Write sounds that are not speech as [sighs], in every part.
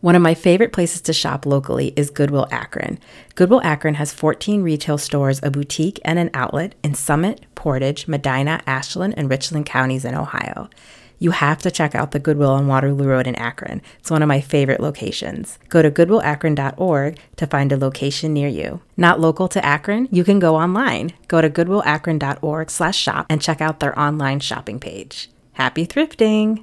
One of my favorite places to shop locally is Goodwill Akron. Goodwill Akron has 14 retail stores, a boutique, and an outlet in Summit, Portage, Medina, Ashland, and Richland counties in Ohio. You have to check out the Goodwill on Waterloo Road in Akron. It's one of my favorite locations. Go to goodwillakron.org to find a location near you. Not local to Akron? You can go online. Go to goodwillakron.org/shop and check out their online shopping page. Happy thrifting!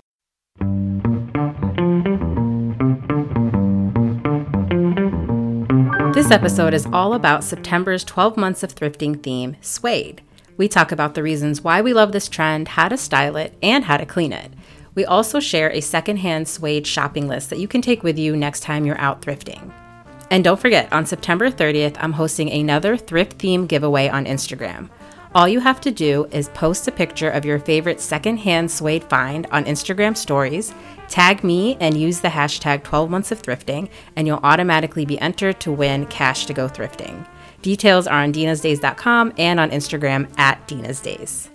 This episode is all about September's 12 Months of Thrifting theme, suede. We talk about the reasons why we love this trend, how to style it, and how to clean it. We also share a secondhand suede shopping list that you can take with you next time you're out thrifting. And don't forget, on September 30th, I'm hosting another thrift theme giveaway on Instagram. All you have to do is post a picture of your favorite secondhand suede find on Instagram stories, tag me, and use the hashtag 12 months of thrifting, and you'll automatically be entered to win cash to go thrifting. Details are on dinasdays.com and on Instagram at dinasdays.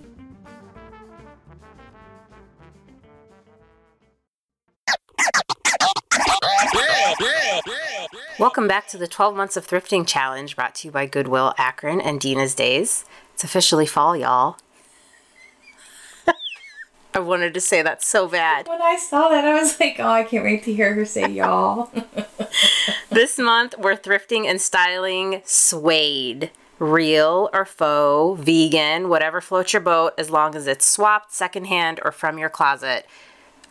Welcome back to the 12 Months of Thrifting Challenge brought to you by Goodwill Akron and Dina's Days. It's officially fall, y'all. I wanted to say that so bad. When I saw that, I was like, oh, I can't wait to hear her say y'all. [laughs] this month, we're thrifting and styling suede. Real or faux, vegan, whatever floats your boat, as long as it's swapped, secondhand, or from your closet.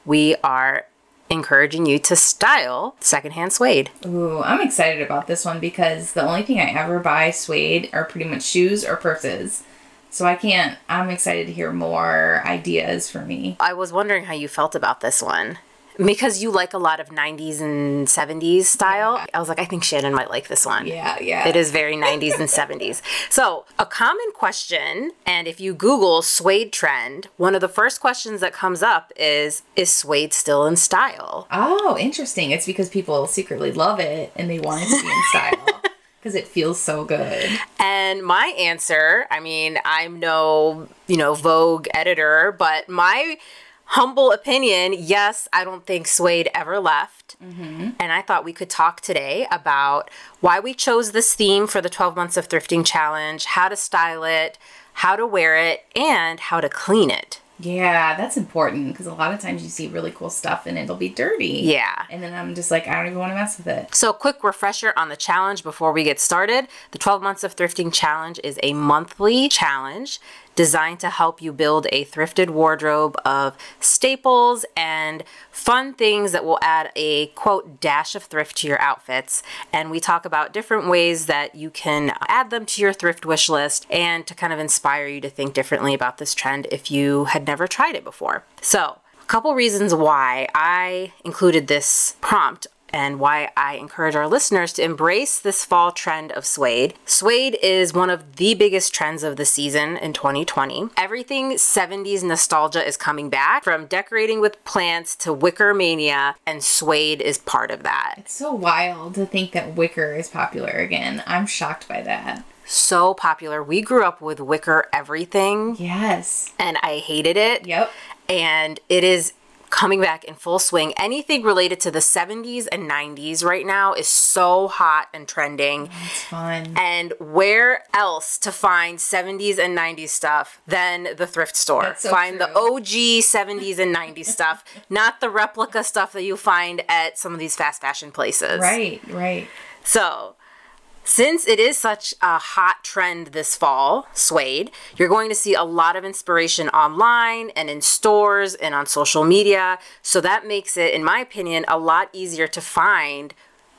We are encouraging you to style secondhand suede. Ooh, I'm excited about this one because the only thing I ever buy suede are pretty much shoes or purses. So I can't, I'm excited to hear more ideas for me. I was wondering how you felt about this one. Because you like a lot of 90s and 70s style yeah. i was like i think shannon might like this one. Yeah yeah. It is very 90s and 70s [laughs] so a common question and if you google suede trend one of the first questions that comes up is is suede still in style? Oh interesting. It's because people secretly love it and they want it to be in style [laughs] because it feels so good. And my answer, I mean, I'm no, you know, Vogue editor, but my humble opinion, yes, I don't think suede ever left. Mm-hmm. And I thought we could talk today about why we chose this theme for the 12 months of thrifting challenge, how to style it, how to wear it, and how to clean it. Yeah, that's important because a lot of times you see really cool stuff and it'll be dirty. Yeah. And then I'm just like, I don't even want to mess with it. So, quick refresher on the challenge before we get started. The 12 Months of Thrifting Challenge is a monthly challenge designed to help you build a thrifted wardrobe of staples and fun things that will add a quote dash of thrift to your outfits. And we talk about different ways that you can add them to your thrift wish list and to kind of inspire you to think differently about this trend if you had never tried it before. So, a couple reasons why I included this prompt and why I encourage our listeners to embrace this fall trend of suede. Suede is one of the biggest trends of the season in 2020. Everything 70s nostalgia is coming back, from decorating with plants to wicker mania, and suede is part of that. It's so wild to think that wicker is popular again. I'm shocked by that so popular. We grew up with wicker everything. Yes. And I hated it. Yep. And it is coming back in full swing. Anything related to the 70s and 90s right now is so hot and trending. It's fun. And where else to find 70s and 90s stuff than the thrift store? So find true. the OG 70s and 90s [laughs] stuff, not the replica stuff that you find at some of these fast fashion places. Right, right. So, since it is such a hot trend this fall, suede, you're going to see a lot of inspiration online and in stores and on social media. So that makes it, in my opinion, a lot easier to find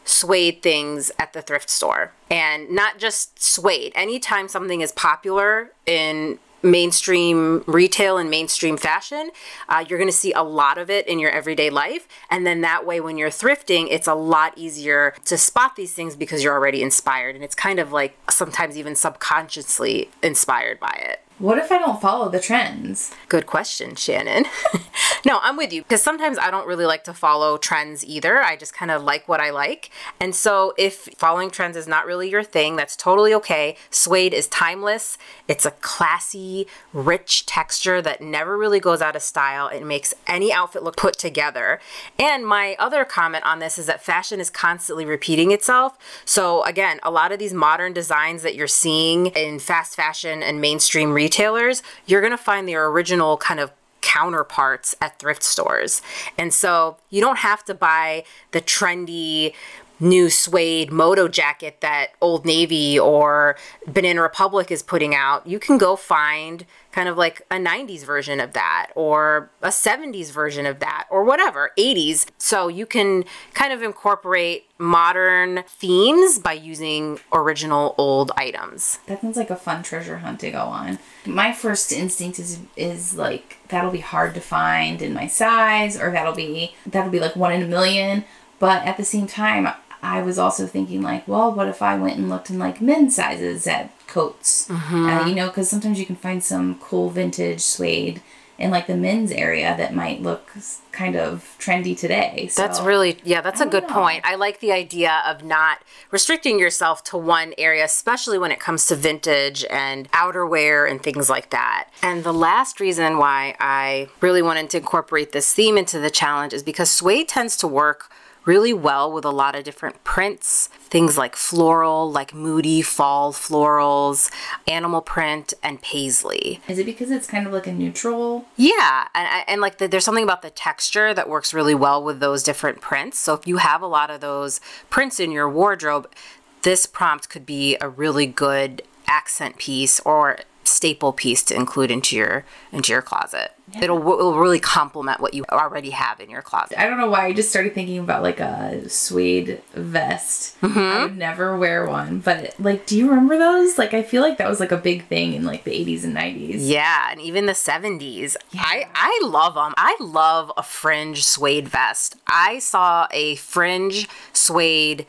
suede things at the thrift store. And not just suede. Anytime something is popular in mainstream retail and mainstream fashion, uh, you're going to see a lot of it in your everyday life. And then that way, when you're thrifting, it's a lot easier to spot these things because you're already inspired. And it's kind of like sometimes even subconsciously inspired by it. What if I don't follow the trends? Good question, Shannon. [laughs] No, I'm with you because sometimes I don't really like to follow trends either. I just kind of like what I like. And so if following trends is not really your thing, that's totally okay. Suede is timeless. It's a classy, rich texture that never really goes out of style. It makes any outfit look put together. And my other comment on this is that fashion is constantly repeating itself. So again, a lot of these modern designs that you're seeing in fast fashion and mainstream retailers, you're going to find their original kind of counterparts at thrift stores. And so you don't have to buy the trendy new suede moto jacket that Old Navy or Banana Republic is putting out. You can go find kind of like a 90s version of that or a 70s version of that or whatever, 80s. So you can kind of incorporate modern themes by using original old items. That sounds like a fun treasure hunt to go on. My first instinct is is like that'll be hard to find in my size or that'll be that'll be like one in a million. But at the same time, I was also thinking like, well, what if I went and looked in like men's sizes at coats? Uh, you know, because sometimes you can find some cool vintage suede in like the men's area that might look kind of trendy today. So That's really, yeah, that's a I good know. point. I like the idea of not restricting yourself to one area, especially when it comes to vintage and outerwear and things like that. And the last reason why I really wanted to incorporate this theme into the challenge is because suede tends to work really well with a lot of different prints, things like floral, like moody fall florals, animal print, and paisley. Is it because it's kind of like a neutral? Yeah, and and- like the, there's something about the texture that works really well with those different prints. So if you have a lot of those prints in your wardrobe, this prompt could be a really good accent piece or staple piece to include into your into your closet. It'll it'll really complement what you already have in your closet. I don't know why I just started thinking about like a suede vest. Mm-hmm. I would never wear one, but like, do you remember those? Like, I feel like that was like a big thing in like the 80s and 90s. Yeah, and even the 70s. I I love them. I love a fringe suede vest. I saw a fringe suede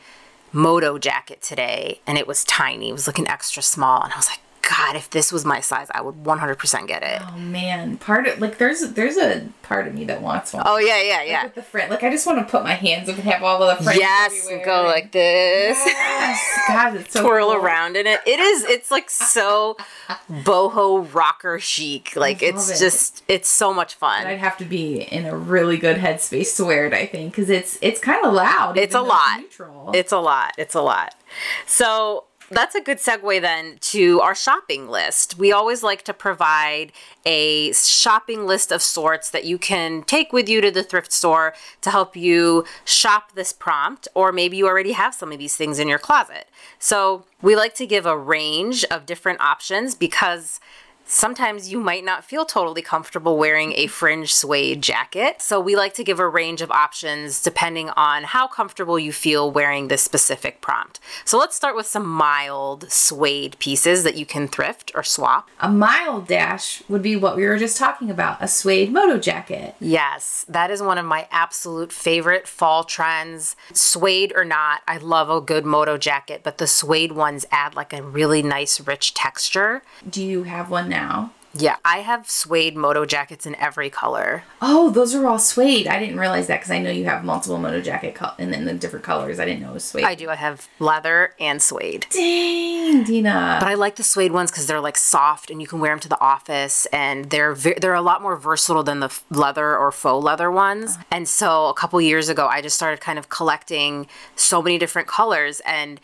moto jacket today and it was tiny. It was looking extra small and I was like, god, if this was my size, I would 100% get it. Oh man, part of like there's there's a part of me that wants one. Oh yeah, yeah, Like yeah. with the frin Like I just want to put my hands up and have all of the fringe. Yes, go like this. Yes, God, it's so Twirl cool. around in it. It is. It's like so boho rocker chic. Like it's it. just. It's so much fun. I'd have to be in a really good headspace to wear it. I think because it's it's kind of loud. It's a lot. neutral. It's a lot. It's a lot. So that's a good segue then to our shopping list. We always like to provide a shopping list of sorts that you can take with you to the thrift store to help you shop this prompt, or maybe you already have some of these things in your closet. So we like to give a range of different options because Sometimes you might not feel totally comfortable wearing a fringe suede jacket. So we like to give a range of options depending on how comfortable you feel wearing this specific prompt. So let's start with some mild suede pieces that you can thrift or swap. a mild dash would be what we were just talking about a suede moto jacket. Yes, that is one of my absolute favorite fall trends. Suede or not, I love a good moto jacket, but the suede ones add like a really nice rich texture. Do you have one now? Yeah, I have suede moto jackets in every color. Oh, those are all suede. I didn't realize that because I know you have multiple moto jacket co- and then the different colors. I didn't know it was suede. I do. I have leather and suede. Dang, Dina. But I like the suede ones because they're like soft and you can wear them to the office and they're ve- they're a lot more versatile than the leather or faux leather ones. Uh-huh. And so a couple years ago, I just started kind of collecting so many different colors. And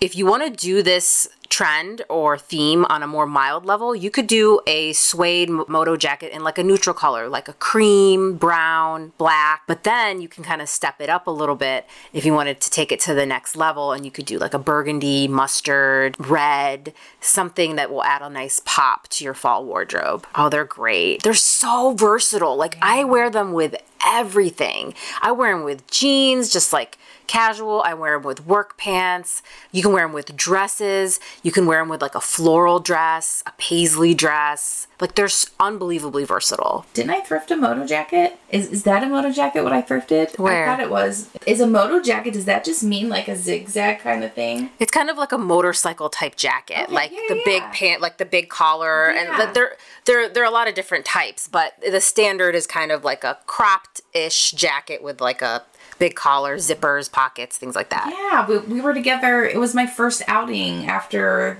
if you want to do this trend or theme on a more mild level, you could do a suede moto jacket in like a neutral color, like a cream, brown, black. But then you can kind of step it up a little bit if you wanted to take it to the next level and you could do like a burgundy, mustard, red, something that will add a nice pop to your fall wardrobe. Oh, they're great. They're so versatile. Like I wear them with everything. I wear them with jeans, just like casual. I wear them with work pants. You can wear them with dresses. You can wear them with like a floral dress, a paisley dress. Like they're unbelievably versatile. Didn't I thrift a moto jacket? Is is that a moto jacket? What I thrifted? Where? I thought it was. Is a moto jacket? Does that just mean like a zigzag kind of thing? It's kind of like a motorcycle type jacket, Okay, like yeah, the big pant, like the big collar, and Yeah. like, there, there, there are a lot of different types. But the standard is kind of like a cropped-ish jacket with like a big collar, zippers, pockets, things like that. Yeah, we, we were together. It was my first outing after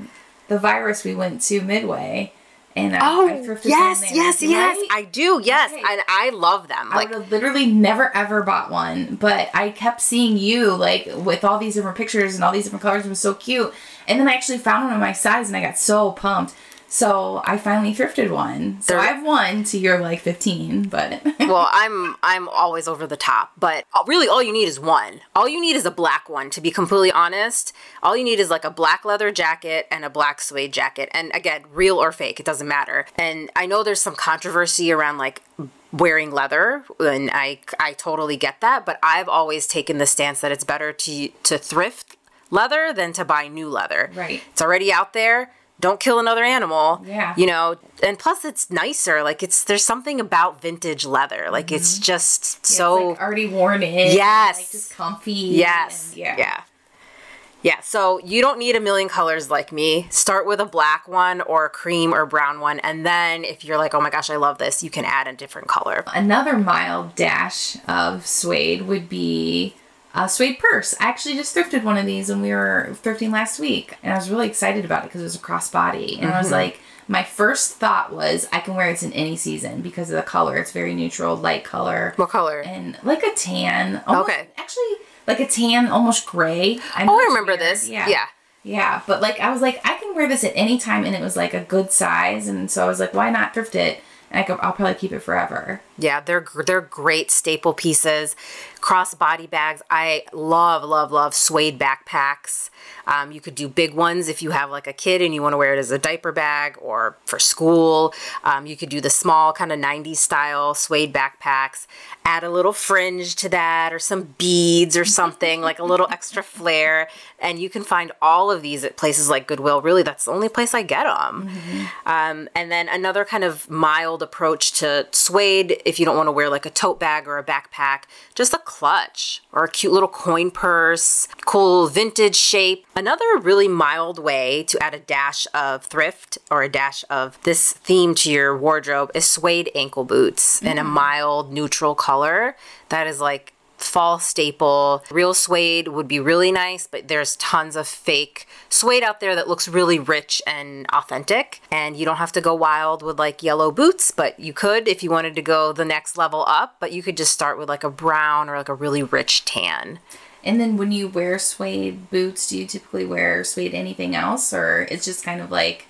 the virus. We went to Midway, and I, oh, I Oh, yes, there, yes, yes. I do. Yes, Okay. and I love them. I Like, literally never ever bought one, but I kept seeing you like with all these different pictures and all these different colors. It was so cute, and then I actually found one of my size, and I got so pumped. So I finally thrifted one. So I've won to your like fifteen, but [laughs] well, I'm I'm always over the top, but really all you need is one. All you need is a black one. To be completely honest, all you need is like a black leather jacket and a black suede jacket. And again, real or fake, it doesn't matter. And I know there's some controversy around like wearing leather and I I totally get that, but I've always taken the stance that it's better to to thrift leather than to buy new leather. Right. It's already out there. Don't kill another animal. Yeah. You know, and plus it's nicer. Like it's there's something about vintage leather. Like it's mm-hmm. just so it's, like, already worn in. Yes. like just comfy. yes. and yeah, yeah. Yeah, so you don't need a million colors like me. Start with a black one or a cream or brown one. And then if you're like, oh my gosh, I love this, you can add a different color. Another mild dash of suede would be a suede purse. I actually just thrifted one of these when we were thrifting last week, and I was really excited about it because it was a crossbody. And I Mm-hmm. was like, my first thought was I can wear this in any season because of the color. It's very neutral, light color, What color? and like a tan. Almost, Okay. actually, like a tan, almost gray. I oh, I remember weird. this. Yeah. yeah. Yeah, but like I was like, I can wear this at any time, and it was like a good size, and so I was like, why not thrift it? And I could, I'll probably keep it forever. Yeah, they're they're great staple pieces. Cross body bags. I love love love suede backpacks. Um, you could do big ones if you have like a kid and you want to wear it as a diaper bag or for school. Um, you could do the small kind of 90s style suede backpacks. Add a little fringe to that or some beads or something like a little extra flair. And you can find all of these at places like Goodwill. Really, that's the only place I get them. Um, and then another kind of mild approach to suede, if you don't want to wear like a tote bag or a backpack, just a clutch or a cute little coin purse, cool vintage shape. Another really mild way to add a dash of thrift or a dash of this theme to your wardrobe is suede ankle boots in a mm. mild neutral color that is like fall staple. Real suede would be really nice, but there's tons of fake suede out there that looks really rich and authentic. And you don't have to go wild with like yellow boots, but you could if you wanted to go the next level up. But you could just start with like a brown or like a really rich tan. And then when you wear suede boots, do you typically wear suede anything else, or it's just kind of like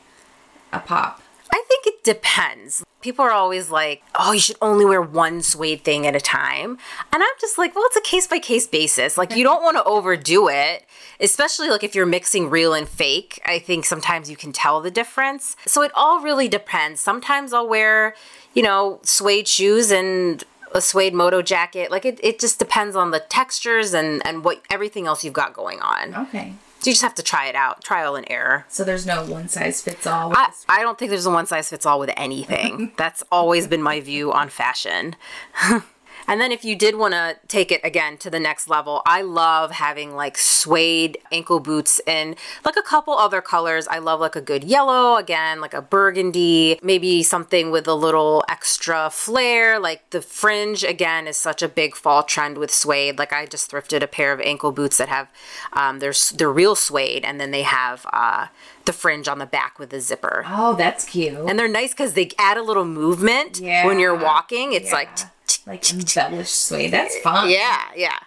a pop? I think it depends. People are always like, oh, you should only wear one suede thing at a time. And I'm just like, well, it's a case by case basis. Like, you don't want to overdo it, especially like if you're mixing real and fake. I think sometimes you can tell the difference. So it all really depends. Sometimes I'll wear, you know, suede shoes and a suede moto jacket. Like, it, it just depends on the textures and, and what everything else you've got going on. Okay. You just have to try it out, trial and error. So there's no one size fits all. with I, I don't think there's a one size fits all with anything. [laughs] That's always been my view on fashion. [laughs] and then if you did want to take it again to the next level, I love having like suede ankle boots in like a couple other colors. I love like a good yellow, again, like a burgundy, maybe something with a little extra flair. Like the fringe, again, is such a big fall trend with suede. Like I just thrifted a pair of ankle boots that have, um, they're, they're real suede and then they have, uh, the fringe on the back with the zipper. oh, that's cute. And they're nice because they add a little movement when you're walking. It's like, Yeah. Like embellished suede. That's fun. yeah, yeah.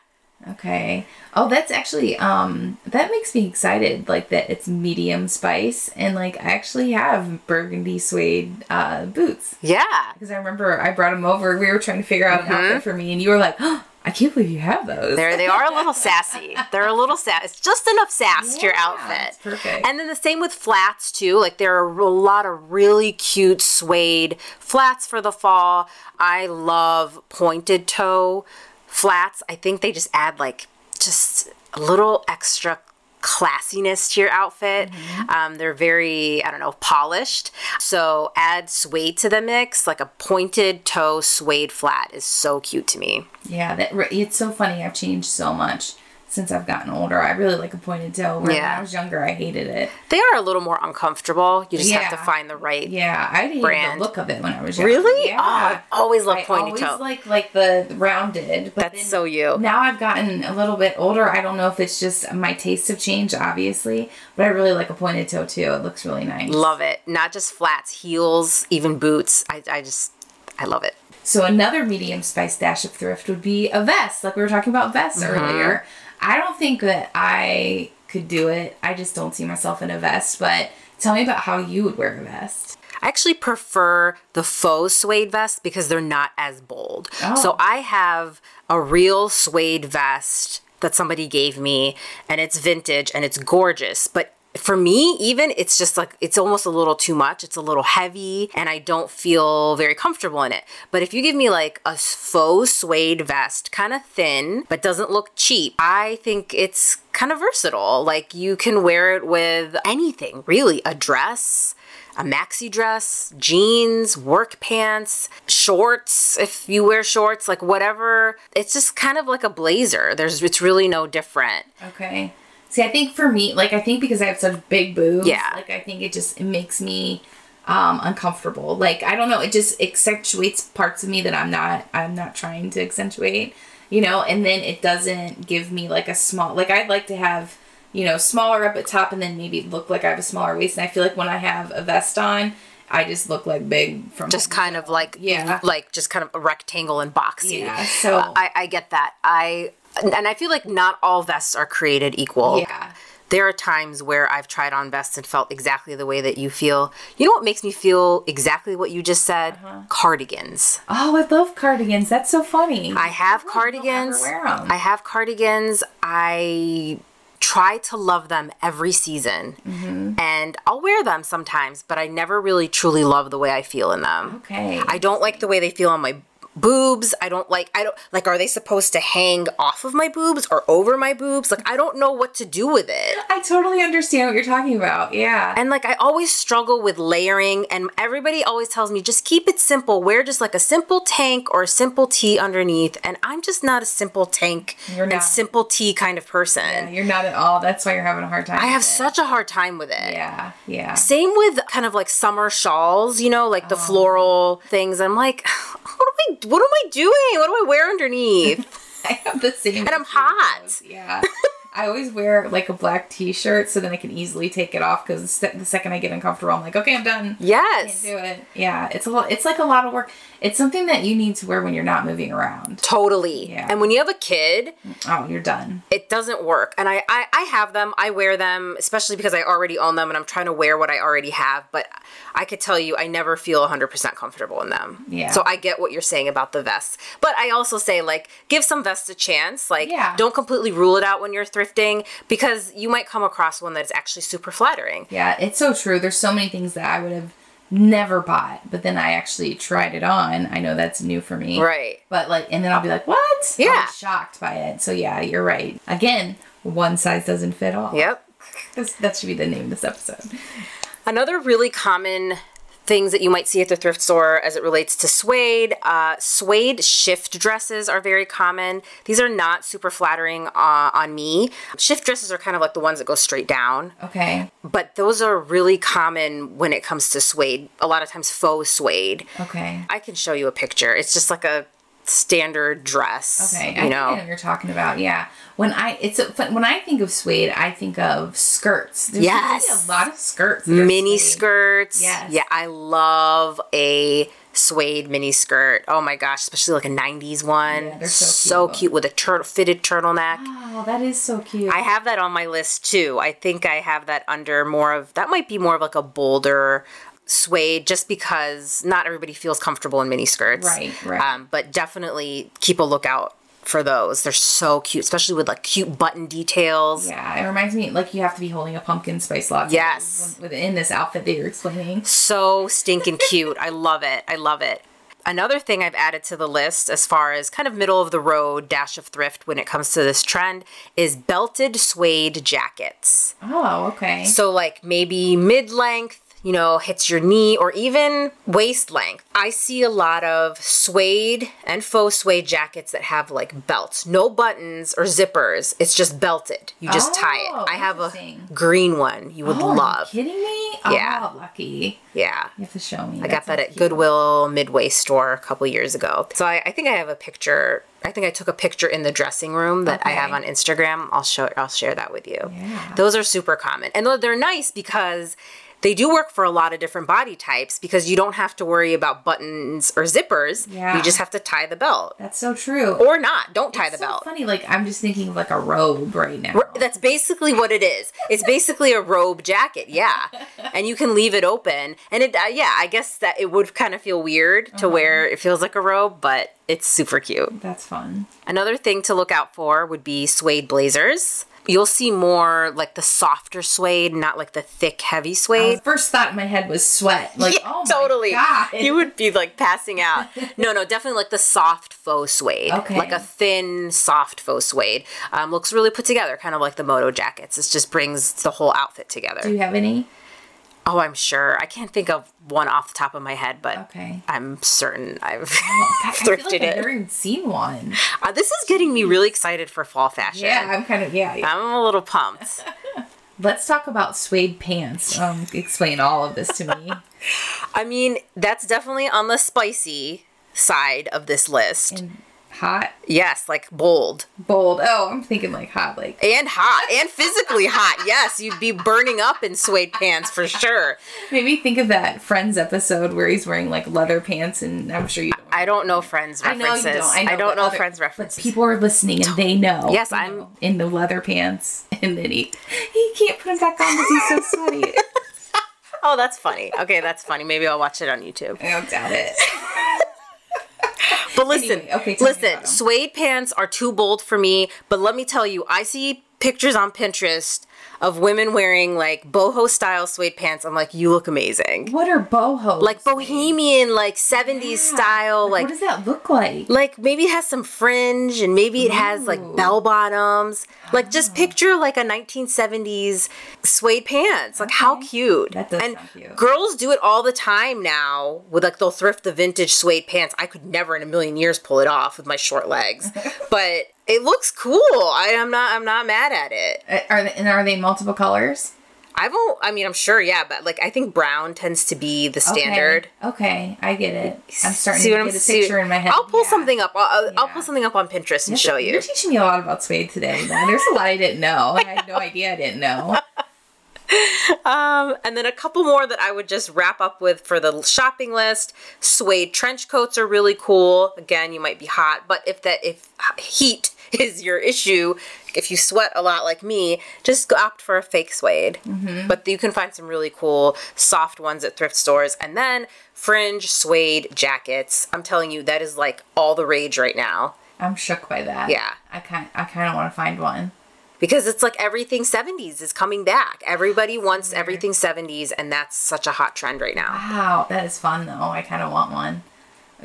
Okay. Oh, that's actually um that makes me excited. Like that it's medium spice and like I actually have burgundy suede uh boots Yeah. because I remember I brought them over. We were trying to figure out an Mm-hmm. outfit for me, and you were like, oh, [gasps] I can't believe you have those. They're, they are a little sassy. They're a little sassy. It's just enough sass to your outfit. perfect. And then the same with flats too. Like there are a lot of really cute suede flats for the fall. I love pointed toe flats. I think they just add like just a little extra classiness to your outfit. Mm-hmm. Um, they're very, I don't know, polished. So add suede to the mix. Like a pointed toe suede flat is so cute to me. Yeah, that it's so funny. I've changed so much since I've gotten older. I really like a pointed toe. Where When I was younger, I hated it. They are a little more uncomfortable. You just have to find the right. Yeah, I hated Brand. the look of it when I was younger. Really? Yeah. Oh, I always love I pointy always toe. like like the rounded. But That's so you. Now I've gotten a little bit older. I don't know if it's just my tastes have changed, obviously, but I really like a pointed toe too. It looks really nice. Love it. Not just flats, heels, even boots. I, I just, I love it. So another medium spice dash of thrift would be a vest, like we were talking about vests Mm-hmm. earlier. I don't think that I could do it. I just don't see myself in a vest. But tell me about how you would wear a vest. I actually prefer the faux suede vest because they're not as bold. Oh. So I have a real suede vest that somebody gave me and it's vintage and it's gorgeous. But for me, even it's just like it's almost a little too much. It's a little heavy and I don't feel very comfortable in it. But if you give me like a faux suede vest, kind of thin, but doesn't look cheap, I think it's kind of versatile. Like you can wear it with anything, really. A dress, a maxi dress, jeans, work pants, shorts if you wear shorts, like whatever. It's just kind of like a blazer. There's it's really no different. Okay. See, I think for me, like I think because I have such big boobs, Yeah. like I think it just it makes me um uncomfortable. Like I don't know, it just accentuates parts of me that I'm not I'm not trying to accentuate, you know, and then it doesn't give me like a small like I'd like to have, you know, smaller up at top and then maybe look like I have a smaller waist. And I feel like when I have a vest on, I just look like big from Just kind of like Yeah. like just kind of a rectangle and boxy. Yeah, so- I, I get that. I and I feel like not all vests are created equal. Yeah. There are times where I've tried on vests and felt exactly the way that you feel. You know what makes me feel exactly what you just said? Uh-huh. Cardigans. Oh, I love cardigans. That's so funny. I have ever cardigans. I have cardigans. I try to love them every season. Mm-hmm. And I'll wear them sometimes, but I never really truly love the way I feel in them. Okay. I don't like the way they feel on my boobs. I don't like I don't like are they supposed to hang off of my boobs or over my boobs? Like I don't know what to do with it. I totally understand what you're talking about. Yeah. And like I always struggle with layering and everybody always tells me just keep it simple. Wear just like a simple tank or a simple tee underneath and I'm just not a simple tank You're and simple tee kind of person. Yeah, you're not at all. That's why you're having a hard time. I have it. such a hard time with it. Yeah, yeah. Same with kind of like summer shawls, you know, like the Oh. floral things. I'm like, [sighs] what am I what am I doing? What do I wear underneath? [laughs] I have the same. And I'm hot. Yeah. [laughs] I always wear like a black t-shirt so then I can easily take it off because the second I get uncomfortable, I'm like, okay, I'm done. Can't yes. do it. Yeah, it's a lot. It's like a lot of work. It's something that you need to wear when you're not moving around. Totally. Yeah. And when you have a kid, mm, Oh, you're done. it doesn't work. And I, I, I have them, I wear them, especially because I already own them and I'm trying to wear what I already have. But I could tell you, I never feel 100% comfortable in them. Yeah. So I get what you're saying about the vests. But I also say, like, give some vests a chance. Like, Yeah. don't completely rule it out when you're thrifting because you might come across one that's actually super flattering. Yeah, it's so true. There's so many things that I would have never bought, but then I actually tried it on. I know that's new for me. Right. But like, and then I'll be like, what? Yeah. shocked by it. So yeah, you're right. Again, one size doesn't fit all. Yep. [laughs] That's, that should be the name of this episode. Another really common things that you might see at the thrift store as it relates to suede. Uh, suede shift dresses are very common. These are not super flattering uh, on me. Shift dresses are kind of like the ones that go straight down, Okay. but those are really common when it comes to suede. A lot of times faux suede. Okay. I can show you a picture. It's just like a standard dress. Okay. I You I know know. what you're talking about. Yeah. When I it's a, when I think of suede, I think of skirts. There's Yes. really a lot of skirts. Mini suede. skirts. Yes. Yeah, I love a suede mini skirt. Oh my gosh, especially like a 90s one. Yeah, they're so cute. cute with a tur- fitted turtleneck. Oh, that is so cute. I have that on my list too. I think I have that under more of that might be more of like a bolder suede just because not everybody feels comfortable in mini skirts. Right, right. Um, but definitely keep a lookout for those. They're so cute, especially with like cute button details. Yeah, it reminds me like you have to be holding a pumpkin spice latte. Yes. Within this outfit that you're explaining. So stinking cute. I love it. I love it. Another thing I've added to the list as far as kind of middle of the road dash of thrift when it comes to this trend is belted suede jackets. Oh, okay. So like maybe mid length, you know, hits your knee or even waist length. I see a lot of suede and faux suede jackets that have like belts, no buttons or zippers. It's just belted. You just tie Oh, it. I have a green one you would oh, Are you love. kidding me? Yeah. Oh, lucky. Yeah. You have to show me. I got that at Goodwill Midway store a couple years ago. So I, I think I have a picture. I think I took a picture in the dressing room that I have on Instagram. I'll show. I'll share that with you. Yeah. Those are super common, and they're nice because they do work for a lot of different body types because you don't have to worry about buttons or zippers. Yeah. You just have to tie the belt That's so true. or not. Don't tie It's the so belt. funny. Like I'm just thinking of like a robe right now. That's basically what it is. It's basically a robe jacket, yeah. [laughs] And you can leave it open, and it, uh, yeah, I guess that it would kind of feel weird to wear. It feels like a robe, but it's super cute. That's fun. Another thing to look out for would be suede blazers. You'll see more like the softer suede, not like the thick, heavy suede. first thought in my head was sweat. Like, Yeah, oh my totally. god. You would be like passing out. [laughs] No, no, definitely like the soft faux suede. Okay. Like a thin, soft faux suede. Um, looks really put together, kind of like the moto jackets. It just brings the whole outfit together. Do you have any? Oh, I'm sure. I can't think of one off the top of my head, but Okay. I'm certain I've I [laughs] feel like thrifted I've it. never even seen one. Uh, this is getting me really excited for fall fashion. Yeah, I'm kind of yeah. yeah. I'm a little pumped. [laughs] Let's talk about suede pants. Um, explain all of this to me. [laughs] I mean, that's definitely on the spicy side of this list. And hot, Yes, like bold bold. Oh, I'm thinking like hot, like and hot and physically hot. Yes, you'd be burning up in suede pants for sure. maybe think of that Friends episode where he's wearing like leather pants, and I'm sure you. Don't. I don't know friends references I know you don't. I know, don't know other- friends but references. people are listening and they know. Yes, you I'm- know, in the leather pants, and then he he can't put them back on because he's so sweaty. [laughs] oh, that's funny. Okay, that's funny. Maybe I'll watch it on YouTube. I don't doubt it. [laughs] But listen, Anyway, okay, listen, suede pants are too bold for me. But let me tell you, I see pictures on Pinterest of women wearing like boho style suede pants. I'm like, you look amazing. What are boho? Like bohemian, like 70s Yeah. style, like what does that look like? like maybe it has some fringe and maybe it has like bell bottoms. Like just picture like a 1970s suede pants. Like how Okay. cute. That does and cute. girls do it all the time now with like they'll thrift the vintage suede pants. I could never in a million years pull it off with my short legs. [laughs] but it looks cool. I am not I'm not mad at it. Uh, Are they, and are they multiple colors? I've I mean I'm sure yeah, but like I think brown tends to be the standard. Okay, okay, I get it. I'm starting See to what I'm get a see- picture in my head. I'll pull Yeah. something up. I'll, I'll, I'll Yeah. pull something up on Pinterest and show you. You're teaching me a lot about suede today. Man. There's a lot I didn't know. I had no idea I didn't know. [laughs] Um, and then a couple more that I would just wrap up with for the shopping list. Suede trench coats are really cool. Again, you might be hot, but if that if heat [laughs] is your issue, if you sweat a lot like me, just opt for a fake suede. Mm-hmm. But you can find some really cool soft ones at thrift stores. And then fringe suede jackets. I'm telling you, that is like all the rage right now I'm shook by that. Yeah. I kind I kind of want to find one. because it's like everything 70s is coming back. Everybody wants everything 70s, and that's such a hot trend right now. Wow, that is fun though. I kind of want one.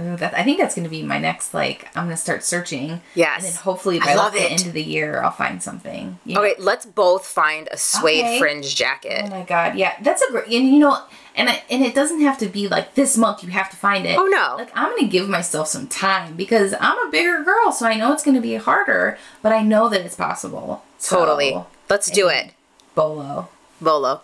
Ooh, that, I think that's going to be my next. Like, I'm going to start searching. Yes. And then hopefully by like, the end of the year, I'll find something. You know? Okay, let's both find a suede Okay. fringe jacket. Oh my god, yeah, that's a great. And you know, and I, and it doesn't have to be like this month. You have to find it. Oh, no. Like I'm gonna give myself some time because I'm a bigger girl, so I know it's gonna be harder, but I know that it's possible. So, Totally. Let's do it. Bolo. Bolo.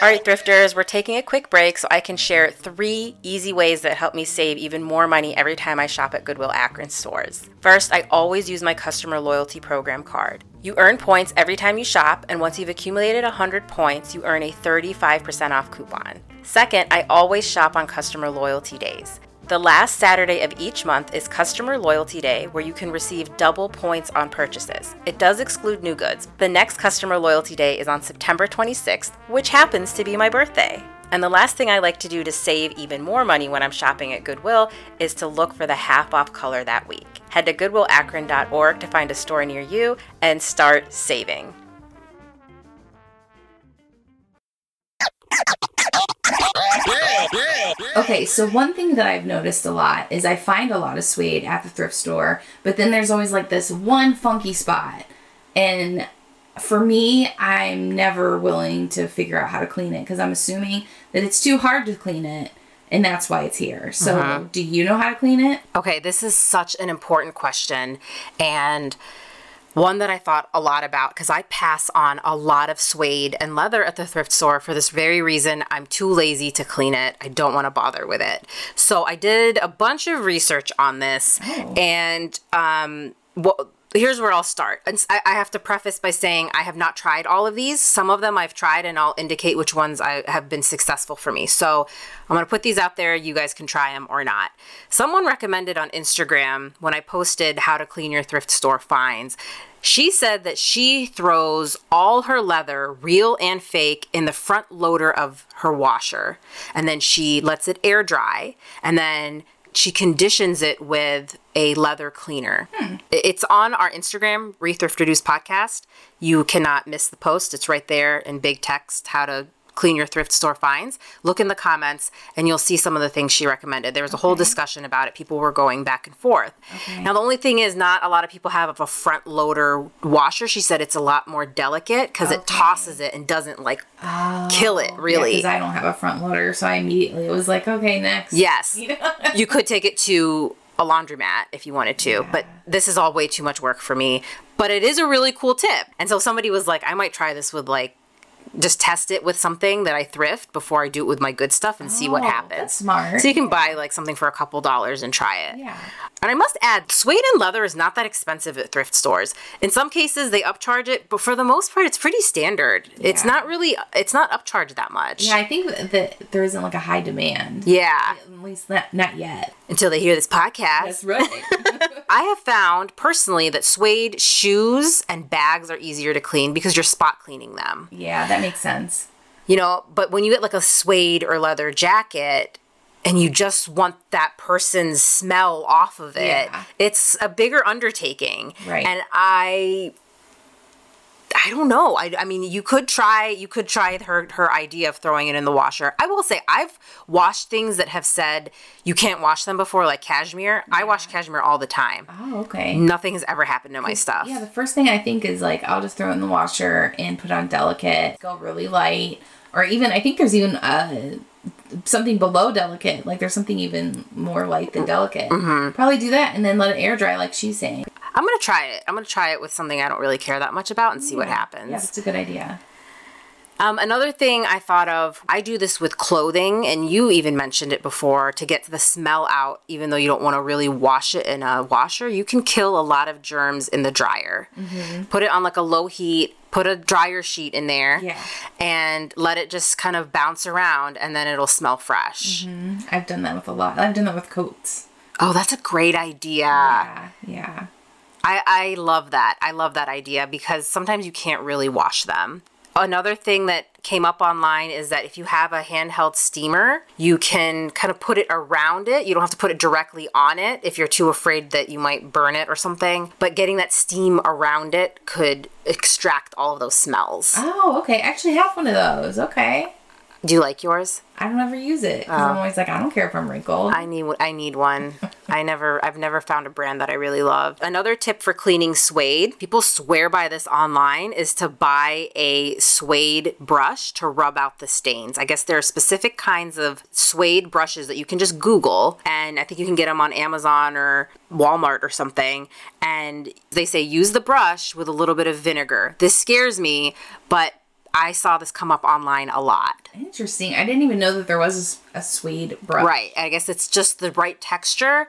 All right, thrifters, we're taking a quick break so I can share three easy ways that help me save even more money every time I shop at Goodwill Akron stores. First, I always use my customer loyalty program card. You earn points every time you shop, and once you've accumulated 100 points, you earn a 35% off coupon. Second, I always shop on customer loyalty days. The last Saturday of each month is Customer Loyalty Day, where you can receive double points on purchases. It does exclude new goods. The next Customer Loyalty Day is on September 26th, which happens to be my birthday. And the last thing I like to do to save even more money when I'm shopping at Goodwill is to look for the half off color that week. Head to goodwillakron.org to find a store near you and start saving. Okay, so one thing that I've noticed a lot is I find a lot of suede at the thrift store, but then there's always like this one funky spot. And for me, I'm never willing to figure out how to clean it because I'm assuming that it's too hard to clean it and that's why it's here. So, mm-hmm. do you know how to clean it? Okay, this is such an important question and one that I thought a lot about because I pass on a lot of suede and leather at the thrift store for this very reason. I'm too lazy to clean it. I don't want to bother with it. So I did a bunch of research on this and um what here's where I'll start. And I, I have to preface by saying I have not tried all of these. Some of them I've tried, and I'll indicate which ones I have been successful for me. So I'm going to put these out there. You guys can try them or not. Someone recommended on Instagram when I posted how to clean your thrift store finds. She said that she throws all her leather, real and fake, in the front loader of her washer. And then she lets it air dry. And then she conditions it with a leather cleaner. Hmm. It's on our Instagram, Rethrift Reduce podcast. You cannot miss the post. It's right there in big text how to clean your thrift store finds. Look in the comments and you'll see some of the things she recommended. There was a whole discussion about it. People were going back and forth. Okay. Now, the only thing is, not a lot of people have a front loader washer. She said it's a lot more delicate because it tosses it and doesn't like kill it oh. really. Because I don't have a front loader, so I immediately was like, okay, next. Yes. [laughs] you could take it to a laundromat if you wanted to, but this is all way too much work for me. But it is a really cool tip. And so somebody was like, I might try this with like, just test it with something that I thrift before I do it with my good stuff and see what Oh, happens. that's smart. So you can buy like something for a couple dollars and try it. Yeah. And I must add, suede and leather is not that expensive at thrift stores. In some cases, they upcharge it, but for the most part, it's pretty standard. Yeah. It's not really, it's not upcharged that much. Yeah, I think that there isn't like a high demand. Yeah. At least not, not yet. Until they hear this podcast. That's right. [laughs] I have found personally that suede shoes and bags are easier to clean because you're spot cleaning them. yeah, that makes sense. You know, but when you get like a suede or leather jacket and you just want that person's smell off of it, Yeah. it's a bigger undertaking. Right. And I I don't know. I, I mean, you could try. You could try her her idea of throwing it in the washer. I will say, I've washed things that have said you can't wash them before, like cashmere. I wash cashmere all the time. Oh, okay. Nothing has ever happened to my stuff. Yeah, the first thing I think is like I'll just throw it in the washer and put on delicate, go really light, or even I think there's even a something below delicate. Like there's something even more light than delicate. Mm-hmm. Probably do that and then let it air dry, like she's saying. I'm gonna try it. I'm gonna try it with something I don't really care that much about and see what happens. Yeah, that's a good idea. Um, another thing I thought of, I do this with clothing, and you even mentioned it before to get the smell out, even though you don't want to really wash it in a washer. You can kill a lot of germs in the dryer. Put it on like a low heat, put a dryer sheet in there, Yeah. and let it just kind of bounce around, and then it'll smell fresh. I've done that with a lot. I've done that with coats. Oh, that's a great idea. Yeah, yeah. I, I love that. I love that idea because sometimes you can't really wash them. Another thing that came up online is that if you have a handheld steamer, you can kind of put it around it. You don't have to put it directly on it if you're too afraid that you might burn it or something. But getting that steam around it could extract all of those smells. Oh, okay. I actually have one of those. Okay. Do you like yours? I don't ever use it 'cause I'm oh. always like, I don't care if I'm wrinkled. I need I need one. [laughs] I never I've never found a brand that I really love. Another tip for cleaning suede, people swear by this online is to buy a suede brush to rub out the stains. I guess there are specific kinds of suede brushes that you can just Google and I think you can get them on Amazon or Walmart or something and they say use the brush with a little bit of vinegar. This scares me, but I saw this come up online a lot. Interesting. I didn't even know that there was a suede brush. Right. I guess it's just the right texture,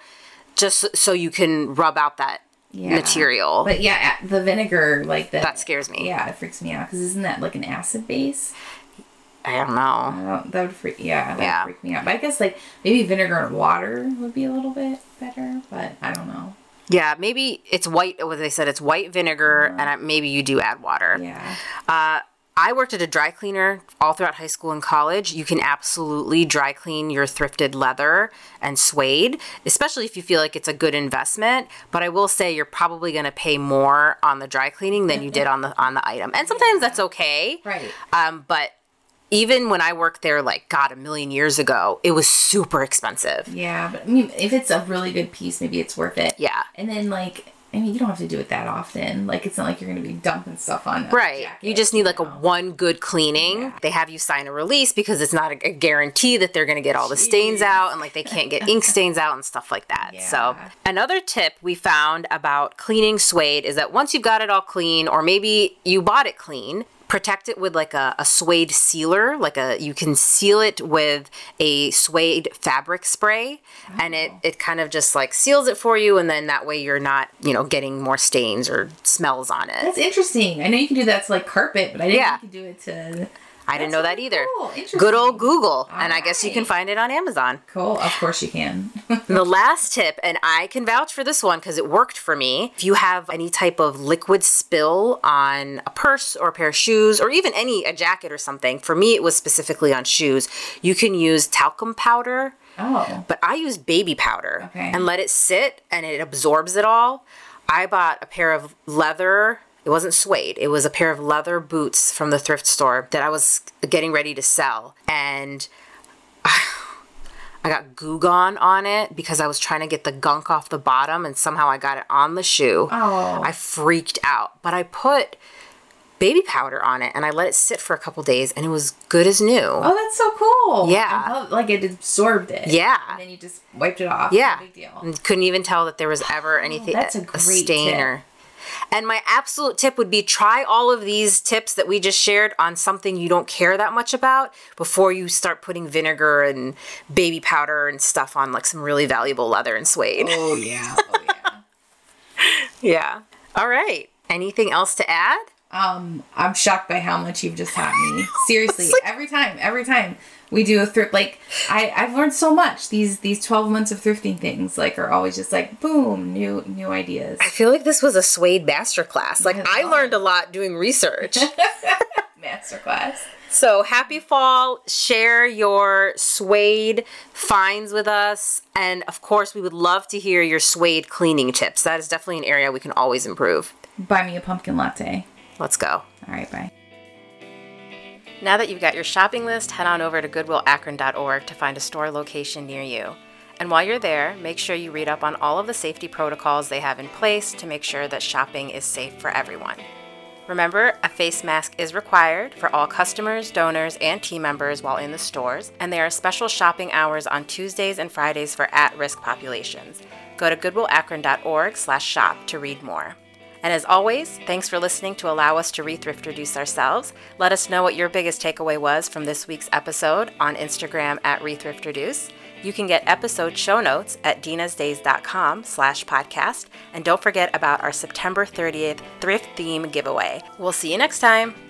just so you can rub out that Yeah. material. But yeah, the vinegar, like the, that scares me. Yeah, it freaks me out because isn't that like an acid base? I don't know. I don't, that would freak. Yeah, that Yeah. would freak me out. But I guess like maybe vinegar and water would be a little bit better. But I don't know. Yeah, maybe it's white. What they said, it's white vinegar, and I, maybe you do add water. Yeah. Uh, I worked at a dry cleaner all throughout high school and college. You can absolutely dry clean your thrifted leather and suede, especially if you feel like it's a good investment. But I will say you're probably going to pay more on the dry cleaning than you did on the on the item, and sometimes that's okay. Right. Um, but even when I worked there, like God, a million years ago, it was super expensive. Yeah, but I mean, if it's a really good piece, maybe it's worth it. Yeah. And then like, I mean, you don't have to do it that often. Like, it's not like you're gonna be dumping stuff on. a Right. jacket, you just need like a know? one good cleaning. They have you sign a release because it's not a, a guarantee that they're going to get all the stains out and like they can't get ink [laughs] stains out and stuff like that. So, another tip we found about cleaning suede is that once you've got it all clean or maybe you bought it clean, protect it with like a, a suede sealer like a you can seal it with a suede fabric spray and it oh. it kind of just like seals it for you and then that way you're not you know getting more stains or smells on it That's interesting. I know you can do that to like carpet, but I didn't Yeah. know you could do it to. I didn't know that either. cool. Good old Google. and I guess you can find it on Amazon. Cool. Of course you can. [laughs] the last tip, and I can vouch for this one because it worked for me. If you have any type of liquid spill on a purse or a pair of shoes, or even any, a jacket or something, for me it was specifically on shoes, you can use talcum powder. oh. But I use baby powder Okay. and let it sit and it absorbs it all. I bought a pair of leather, it wasn't suede, it was a pair of leather boots from the thrift store that I was getting ready to sell. And [sighs] I got Goo Gone on it because I was trying to get the gunk off the bottom and somehow I got it on the shoe. Oh. I freaked out. But I put baby powder on it and I let it sit for a couple days and it was good as new. Oh, that's so cool. Yeah. Love, like it absorbed it. Yeah. And then you just wiped it off. Yeah. No big deal. And couldn't even tell that there was ever oh, anything that's a a great stain tip. or and my absolute tip would be try all of these tips that we just shared on something you don't care that much about before you start putting vinegar and baby powder and stuff on like some really valuable leather and suede. Oh [laughs] yeah. Oh yeah. Yeah. All right. Anything else to add? Um, I'm shocked by how much you've just taught me. [laughs] Seriously, every time, every time we do a thrift, like I, I've learned so much. These these 12 months of thrifting things, like, are always just like boom, new new ideas. I feel like this was a suede masterclass. Like I learned a lot doing research. [laughs] Masterclass. So happy fall. Share your suede finds with us. And of course, we would love to hear your suede cleaning tips. That is definitely an area we can always improve. Buy me a pumpkin latte. Let's go. All right, bye. Now that you've got your shopping list, head on over to goodwillakron.org to find a store location near you. And while you're there, make sure you read up on all of the safety protocols they have in place to make sure that shopping is safe for everyone. Remember, a face mask is required for all customers, donors, and team members while in the stores, and there are special shopping hours on Tuesdays and Fridays for at-risk populations. Go to goodwillakron.org/shop to read more. And as always, thanks for listening to allow us to re-thrift reduce ourselves. Let us know what your biggest takeaway was from this week's episode on Instagram at rethriftreduce. You can get episode show notes at dinasdays.com slash podcast. And don't forget about our September 30th thrift theme giveaway. We'll see you next time.